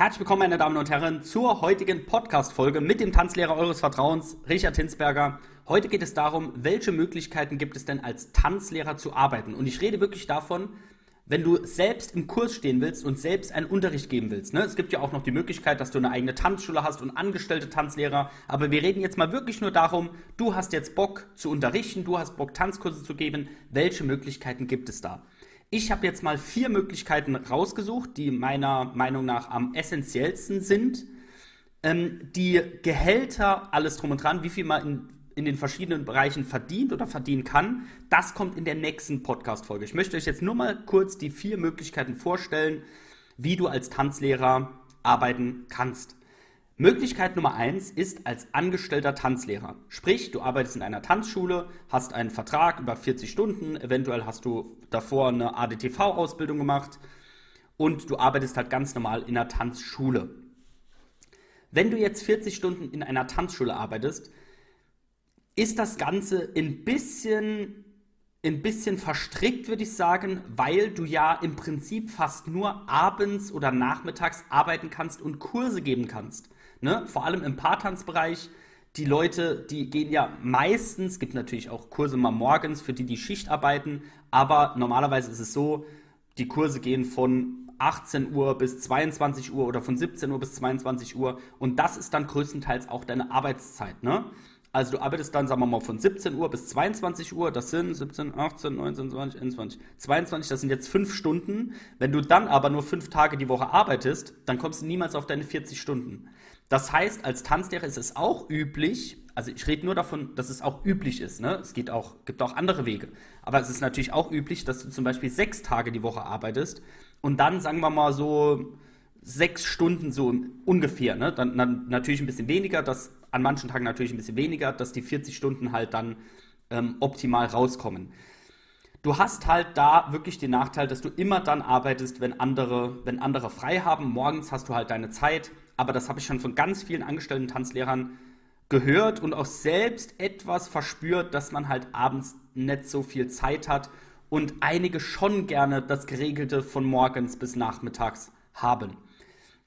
Herzlich willkommen, meine Damen und Herren, zur heutigen Podcast-Folge mit dem Tanzlehrer eures Vertrauens, Richard Hinsberger. Heute geht es darum, welche Möglichkeiten gibt es denn als Tanzlehrer zu arbeiten? Und ich rede wirklich davon, wenn du selbst im Kurs stehen willst und selbst einen Unterricht geben willst. Ne? Es gibt ja auch noch die Möglichkeit, dass du eine eigene Tanzschule hast und angestellte Tanzlehrer. Aber wir reden jetzt mal wirklich nur darum, du hast jetzt Bock zu unterrichten, du hast Bock Tanzkurse zu geben. Welche Möglichkeiten gibt es da? Ich habe jetzt mal vier Möglichkeiten rausgesucht, die meiner Meinung nach am essentiellsten sind. Ähm, die Gehälter, alles drum und dran, wie viel man in, in den verschiedenen Bereichen verdient oder verdienen kann, das kommt in der nächsten Podcast-Folge. Ich möchte euch jetzt nur mal kurz die vier Möglichkeiten vorstellen, wie du als Tanzlehrer arbeiten kannst. Möglichkeit Nummer eins ist als angestellter Tanzlehrer. Sprich, du arbeitest in einer Tanzschule, hast einen Vertrag über 40 Stunden, eventuell hast du davor eine ADTV-Ausbildung gemacht und du arbeitest halt ganz normal in einer Tanzschule. Wenn du jetzt 40 Stunden in einer Tanzschule arbeitest, ist das Ganze ein bisschen, ein bisschen verstrickt, würde ich sagen, weil du ja im Prinzip fast nur abends oder nachmittags arbeiten kannst und Kurse geben kannst. Ne? Vor allem im Paartanzbereich. Die Leute, die gehen ja meistens, gibt natürlich auch Kurse mal morgens für die, die Schicht arbeiten, aber normalerweise ist es so, die Kurse gehen von 18 Uhr bis 22 Uhr oder von 17 Uhr bis 22 Uhr und das ist dann größtenteils auch deine Arbeitszeit. Ne? Also du arbeitest dann, sagen wir mal, von 17 Uhr bis 22 Uhr, das sind 17, 18, 19, 20, 21, 22, das sind jetzt fünf Stunden. Wenn du dann aber nur fünf Tage die Woche arbeitest, dann kommst du niemals auf deine 40 Stunden. Das heißt, als Tanzlehrer ist es auch üblich, also ich rede nur davon, dass es auch üblich ist, ne? Es geht auch, gibt auch andere Wege. Aber es ist natürlich auch üblich, dass du zum Beispiel sechs Tage die Woche arbeitest und dann, sagen wir mal so, sechs Stunden so ungefähr, ne? Dann, dann natürlich ein bisschen weniger, das an manchen Tagen natürlich ein bisschen weniger, dass die 40 Stunden halt dann ähm, optimal rauskommen. Du hast halt da wirklich den Nachteil, dass du immer dann arbeitest, wenn andere, wenn andere frei haben. Morgens hast du halt deine Zeit, aber das habe ich schon von ganz vielen angestellten Tanzlehrern gehört und auch selbst etwas verspürt, dass man halt abends nicht so viel Zeit hat und einige schon gerne das Geregelte von morgens bis nachmittags haben.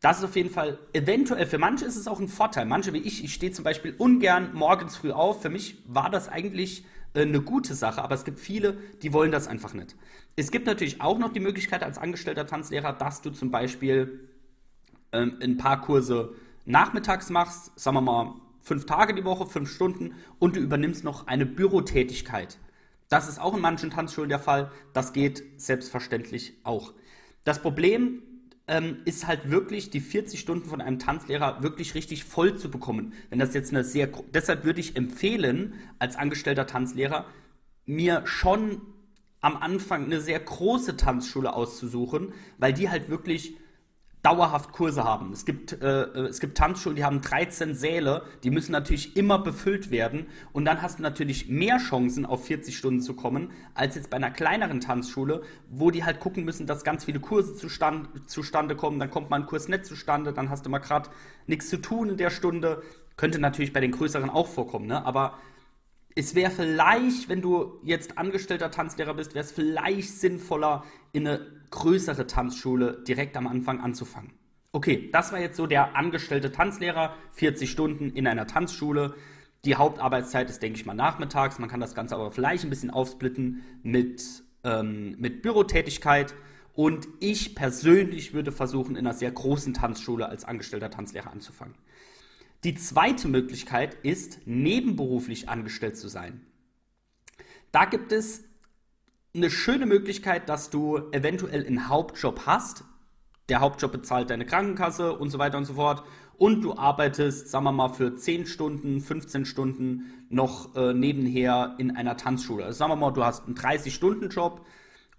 Das ist auf jeden Fall eventuell, für manche ist es auch ein Vorteil. Manche wie ich, ich stehe zum Beispiel ungern morgens früh auf. Für mich war das eigentlich äh, eine gute Sache, aber es gibt viele, die wollen das einfach nicht. Es gibt natürlich auch noch die Möglichkeit als angestellter Tanzlehrer, dass du zum Beispiel ähm, ein paar Kurse nachmittags machst, sagen wir mal fünf Tage die Woche, fünf Stunden und du übernimmst noch eine Bürotätigkeit. Das ist auch in manchen Tanzschulen der Fall. Das geht selbstverständlich auch. Das Problem ähm, ist halt wirklich die 40 Stunden von einem Tanzlehrer wirklich richtig voll zu bekommen. Wenn das jetzt eine sehr, deshalb würde ich empfehlen, als angestellter Tanzlehrer, mir schon am Anfang eine sehr große Tanzschule auszusuchen, weil die halt wirklich dauerhaft Kurse haben. Es gibt, äh, es gibt Tanzschulen, die haben 13 Säle, die müssen natürlich immer befüllt werden und dann hast du natürlich mehr Chancen, auf 40 Stunden zu kommen, als jetzt bei einer kleineren Tanzschule, wo die halt gucken müssen, dass ganz viele Kurse zustand, zustande kommen, dann kommt mal ein Kurs nicht zustande, dann hast du mal gerade nichts zu tun in der Stunde. Könnte natürlich bei den größeren auch vorkommen, ne? aber es wäre vielleicht, wenn du jetzt angestellter Tanzlehrer bist, wäre es vielleicht sinnvoller, in eine größere Tanzschule direkt am Anfang anzufangen. Okay, das war jetzt so der angestellte Tanzlehrer, 40 Stunden in einer Tanzschule. Die Hauptarbeitszeit ist, denke ich mal, nachmittags. Man kann das Ganze aber vielleicht ein bisschen aufsplitten mit, ähm, mit Bürotätigkeit. Und ich persönlich würde versuchen, in einer sehr großen Tanzschule als angestellter Tanzlehrer anzufangen. Die zweite Möglichkeit ist, nebenberuflich angestellt zu sein. Da gibt es eine schöne Möglichkeit, dass du eventuell einen Hauptjob hast. Der Hauptjob bezahlt deine Krankenkasse und so weiter und so fort. Und du arbeitest, sagen wir mal, für 10 Stunden, 15 Stunden noch äh, nebenher in einer Tanzschule. Also sagen wir mal, du hast einen 30-Stunden-Job,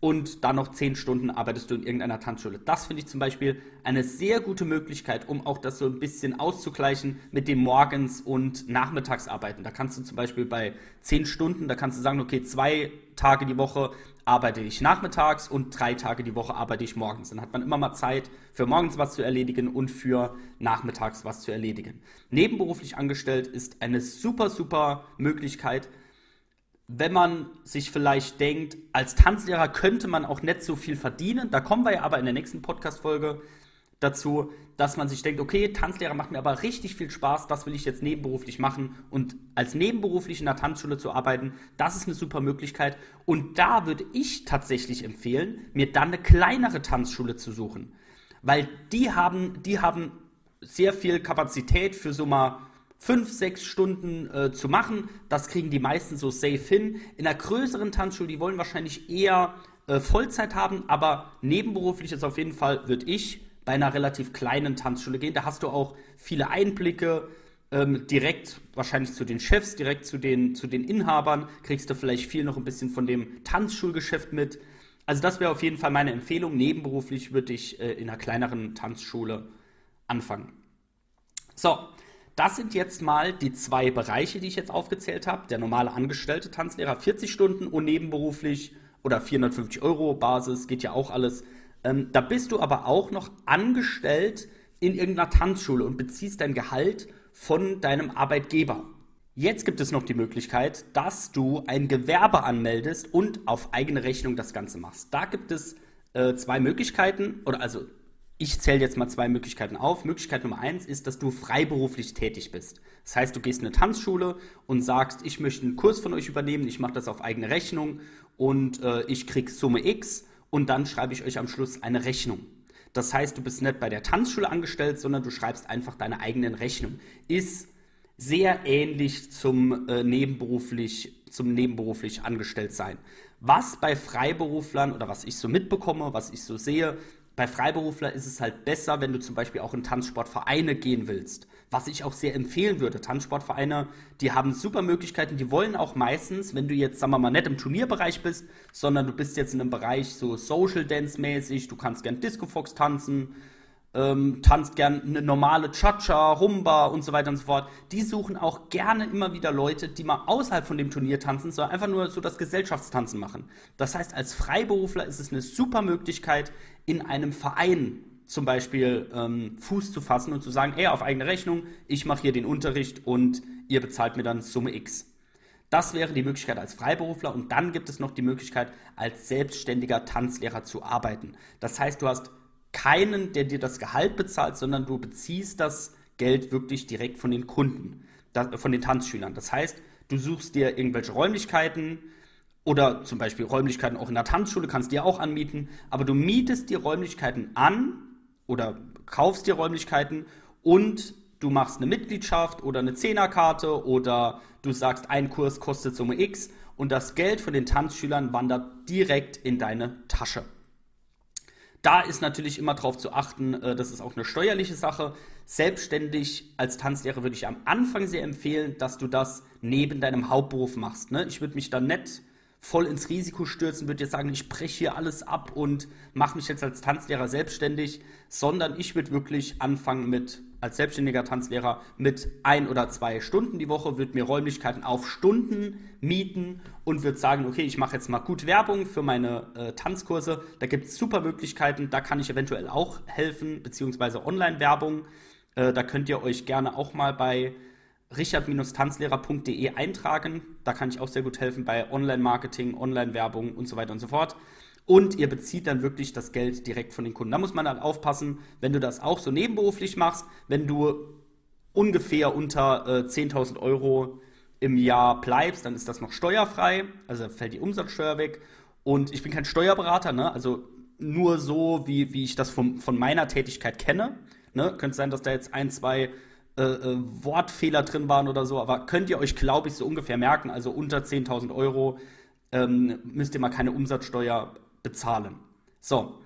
und dann noch zehn Stunden arbeitest du in irgendeiner Tanzschule. Das finde ich zum Beispiel eine sehr gute Möglichkeit, um auch das so ein bisschen auszugleichen mit dem Morgens- und Nachmittagsarbeiten. Da kannst du zum Beispiel bei zehn Stunden, da kannst du sagen, okay, zwei Tage die Woche arbeite ich nachmittags und drei Tage die Woche arbeite ich morgens. Dann hat man immer mal Zeit, für morgens was zu erledigen und für nachmittags was zu erledigen. Nebenberuflich angestellt ist eine super, super Möglichkeit, wenn man sich vielleicht denkt, als Tanzlehrer könnte man auch nicht so viel verdienen, da kommen wir ja aber in der nächsten Podcast-Folge dazu, dass man sich denkt, okay, Tanzlehrer macht mir aber richtig viel Spaß, das will ich jetzt nebenberuflich machen und als nebenberuflich in der Tanzschule zu arbeiten, das ist eine super Möglichkeit und da würde ich tatsächlich empfehlen, mir dann eine kleinere Tanzschule zu suchen, weil die haben, die haben sehr viel Kapazität für so mal fünf, sechs Stunden äh, zu machen. Das kriegen die meisten so safe hin. In einer größeren Tanzschule, die wollen wahrscheinlich eher äh, Vollzeit haben, aber nebenberuflich ist auf jeden Fall, würde ich bei einer relativ kleinen Tanzschule gehen. Da hast du auch viele Einblicke, ähm, direkt wahrscheinlich zu den Chefs, direkt zu den, zu den Inhabern, kriegst du vielleicht viel noch ein bisschen von dem Tanzschulgeschäft mit. Also das wäre auf jeden Fall meine Empfehlung. Nebenberuflich würde ich äh, in einer kleineren Tanzschule anfangen. So, das sind jetzt mal die zwei Bereiche, die ich jetzt aufgezählt habe. Der normale angestellte Tanzlehrer 40 Stunden und nebenberuflich oder 450 Euro Basis, geht ja auch alles ähm, da bist du aber auch noch angestellt in irgendeiner Tanzschule und beziehst dein Gehalt von deinem Arbeitgeber. Jetzt gibt es noch die Möglichkeit, dass du ein Gewerbe anmeldest und auf eigene Rechnung das Ganze machst. Da gibt es äh, zwei Möglichkeiten, oder also ich zähle jetzt mal zwei Möglichkeiten auf. Möglichkeit Nummer eins ist, dass du freiberuflich tätig bist. Das heißt, du gehst in eine Tanzschule und sagst, ich möchte einen Kurs von euch übernehmen, ich mache das auf eigene Rechnung und äh, ich krieg Summe X und dann schreibe ich euch am Schluss eine Rechnung. Das heißt, du bist nicht bei der Tanzschule angestellt, sondern du schreibst einfach deine eigenen Rechnungen. Ist sehr ähnlich zum äh, nebenberuflich zum nebenberuflich angestellt sein. Was bei Freiberuflern oder was ich so mitbekomme, was ich so sehe, bei Freiberufler ist es halt besser, wenn du zum Beispiel auch in Tanzsportvereine gehen willst. Was ich auch sehr empfehlen würde. Tanzsportvereine, die haben super Möglichkeiten, die wollen auch meistens, wenn du jetzt, sagen wir mal, nicht im Turnierbereich bist, sondern du bist jetzt in einem Bereich so Social Dance mäßig, du kannst gern Disco Fox tanzen, ähm, tanzt gern eine normale Cha-Cha, Rumba und so weiter und so fort. Die suchen auch gerne immer wieder Leute, die mal außerhalb von dem Turnier tanzen, sondern einfach nur so das Gesellschaftstanzen machen. Das heißt, als Freiberufler ist es eine super Möglichkeit, in einem Verein zum Beispiel ähm, Fuß zu fassen und zu sagen, ey, auf eigene Rechnung, ich mache hier den Unterricht und ihr bezahlt mir dann Summe X. Das wäre die Möglichkeit als Freiberufler und dann gibt es noch die Möglichkeit, als selbstständiger Tanzlehrer zu arbeiten. Das heißt, du hast keinen, der dir das Gehalt bezahlt, sondern du beziehst das Geld wirklich direkt von den Kunden, von den Tanzschülern. Das heißt, du suchst dir irgendwelche Räumlichkeiten oder zum Beispiel Räumlichkeiten auch in der Tanzschule, kannst du dir auch anmieten, aber du mietest die Räumlichkeiten an oder kaufst dir Räumlichkeiten und du machst eine Mitgliedschaft oder eine Zehnerkarte oder du sagst, ein Kurs kostet Summe X und das Geld von den Tanzschülern wandert direkt in deine Tasche. Da ist natürlich immer darauf zu achten, äh, das ist auch eine steuerliche Sache. Selbstständig als Tanzlehrer würde ich am Anfang sehr empfehlen, dass du das neben deinem Hauptberuf machst. Ne? Ich würde mich dann nicht voll ins Risiko stürzen, würde jetzt sagen, ich breche hier alles ab und mache mich jetzt als Tanzlehrer selbstständig, sondern ich würde wirklich anfangen mit als selbstständiger Tanzlehrer mit ein oder zwei Stunden die Woche, würde mir Räumlichkeiten auf Stunden mieten und würde sagen, okay, ich mache jetzt mal gut Werbung für meine äh, Tanzkurse. Da gibt es super Möglichkeiten, da kann ich eventuell auch helfen, beziehungsweise Online-Werbung. Äh, da könnt ihr euch gerne auch mal bei richard-tanzlehrer.de eintragen. Da kann ich auch sehr gut helfen bei Online-Marketing, Online-Werbung und so weiter und so fort und ihr bezieht dann wirklich das Geld direkt von den Kunden. Da muss man dann aufpassen, wenn du das auch so nebenberuflich machst, wenn du ungefähr unter äh, 10.000 Euro im Jahr bleibst, dann ist das noch steuerfrei, also fällt die Umsatzsteuer weg. Und ich bin kein Steuerberater, ne? also nur so, wie, wie ich das von, von meiner Tätigkeit kenne. Ne? Könnte sein, dass da jetzt ein, zwei äh, äh, Wortfehler drin waren oder so, aber könnt ihr euch, glaube ich, so ungefähr merken, also unter 10.000 Euro ähm, müsst ihr mal keine Umsatzsteuer bezahlen. So,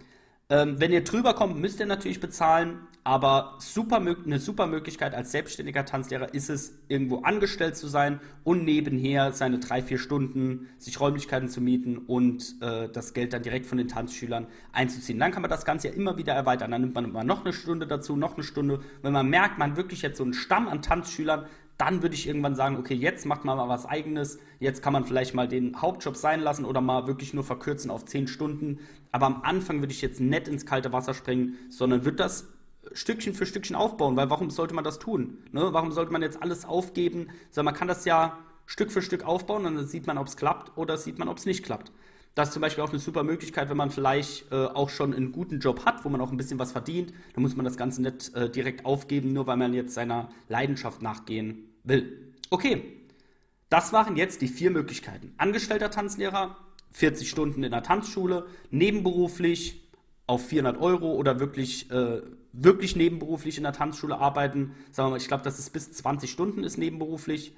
ähm, wenn ihr drüber kommt, müsst ihr natürlich bezahlen, aber super, eine super Möglichkeit als selbstständiger Tanzlehrer ist es, irgendwo angestellt zu sein und nebenher seine drei, vier Stunden sich Räumlichkeiten zu mieten und äh, das Geld dann direkt von den Tanzschülern einzuziehen. Dann kann man das Ganze ja immer wieder erweitern. Dann nimmt man immer noch eine Stunde dazu, noch eine Stunde. Wenn man merkt, man wirklich jetzt so einen Stamm an Tanzschülern, dann würde ich irgendwann sagen, okay, jetzt macht man mal was eigenes, jetzt kann man vielleicht mal den Hauptjob sein lassen oder mal wirklich nur verkürzen auf 10 Stunden. Aber am Anfang würde ich jetzt nicht ins kalte Wasser springen, sondern würde das Stückchen für Stückchen aufbauen, weil warum sollte man das tun? Ne? Warum sollte man jetzt alles aufgeben? So, man kann das ja Stück für Stück aufbauen und dann sieht man, ob es klappt oder sieht man, ob es nicht klappt. Das ist zum Beispiel auch eine super Möglichkeit, wenn man vielleicht äh, auch schon einen guten Job hat, wo man auch ein bisschen was verdient. Dann muss man das Ganze nicht äh, direkt aufgeben, nur weil man jetzt seiner Leidenschaft nachgehen will. Okay, das waren jetzt die vier Möglichkeiten. Angestellter Tanzlehrer, 40 Stunden in der Tanzschule, nebenberuflich auf 400 Euro oder wirklich, äh, wirklich nebenberuflich in der Tanzschule arbeiten. Sagen wir mal, ich glaube, dass es bis 20 Stunden ist nebenberuflich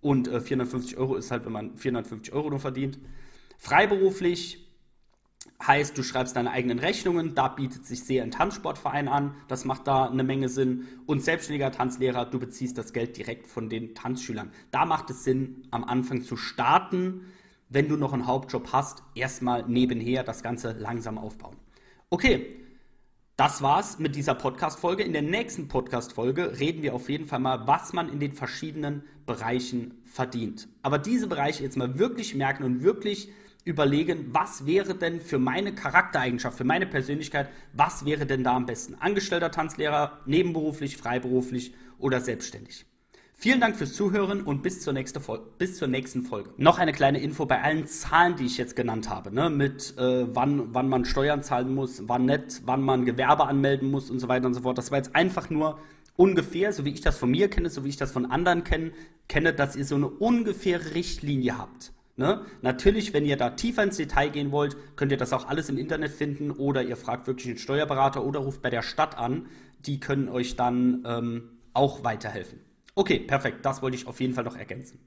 und äh, 450 Euro ist halt, wenn man 450 Euro nur verdient. Freiberuflich heißt, du schreibst deine eigenen Rechnungen, da bietet sich sehr ein Tanzsportverein an, das macht da eine Menge Sinn. Und selbstständiger Tanzlehrer, du beziehst das Geld direkt von den Tanzschülern. Da macht es Sinn, am Anfang zu starten, wenn du noch einen Hauptjob hast, erstmal nebenher das Ganze langsam aufbauen. Okay, das war's mit dieser Podcast-Folge. In der nächsten Podcast-Folge reden wir auf jeden Fall mal, was man in den verschiedenen Bereichen verdient. Aber diese Bereiche jetzt mal wirklich merken und wirklich überlegen, was wäre denn für meine Charaktereigenschaft, für meine Persönlichkeit, was wäre denn da am besten? Angestellter Tanzlehrer, nebenberuflich, freiberuflich oder selbstständig? Vielen Dank fürs Zuhören und bis zur, nächste bis zur nächsten Folge. Noch eine kleine Info bei allen Zahlen, die ich jetzt genannt habe, ne? mit äh, wann, wann man Steuern zahlen muss, wann nicht, wann man Gewerbe anmelden muss und so weiter und so fort. Das war jetzt einfach nur ungefähr, so wie ich das von mir kenne, so wie ich das von anderen kenne, kenne dass ihr so eine ungefähre Richtlinie habt. Ne? Natürlich, wenn ihr da tiefer ins Detail gehen wollt, könnt ihr das auch alles im Internet finden oder ihr fragt wirklich einen Steuerberater oder ruft bei der Stadt an. Die können euch dann ähm, auch weiterhelfen. Okay, perfekt. Das wollte ich auf jeden Fall noch ergänzen.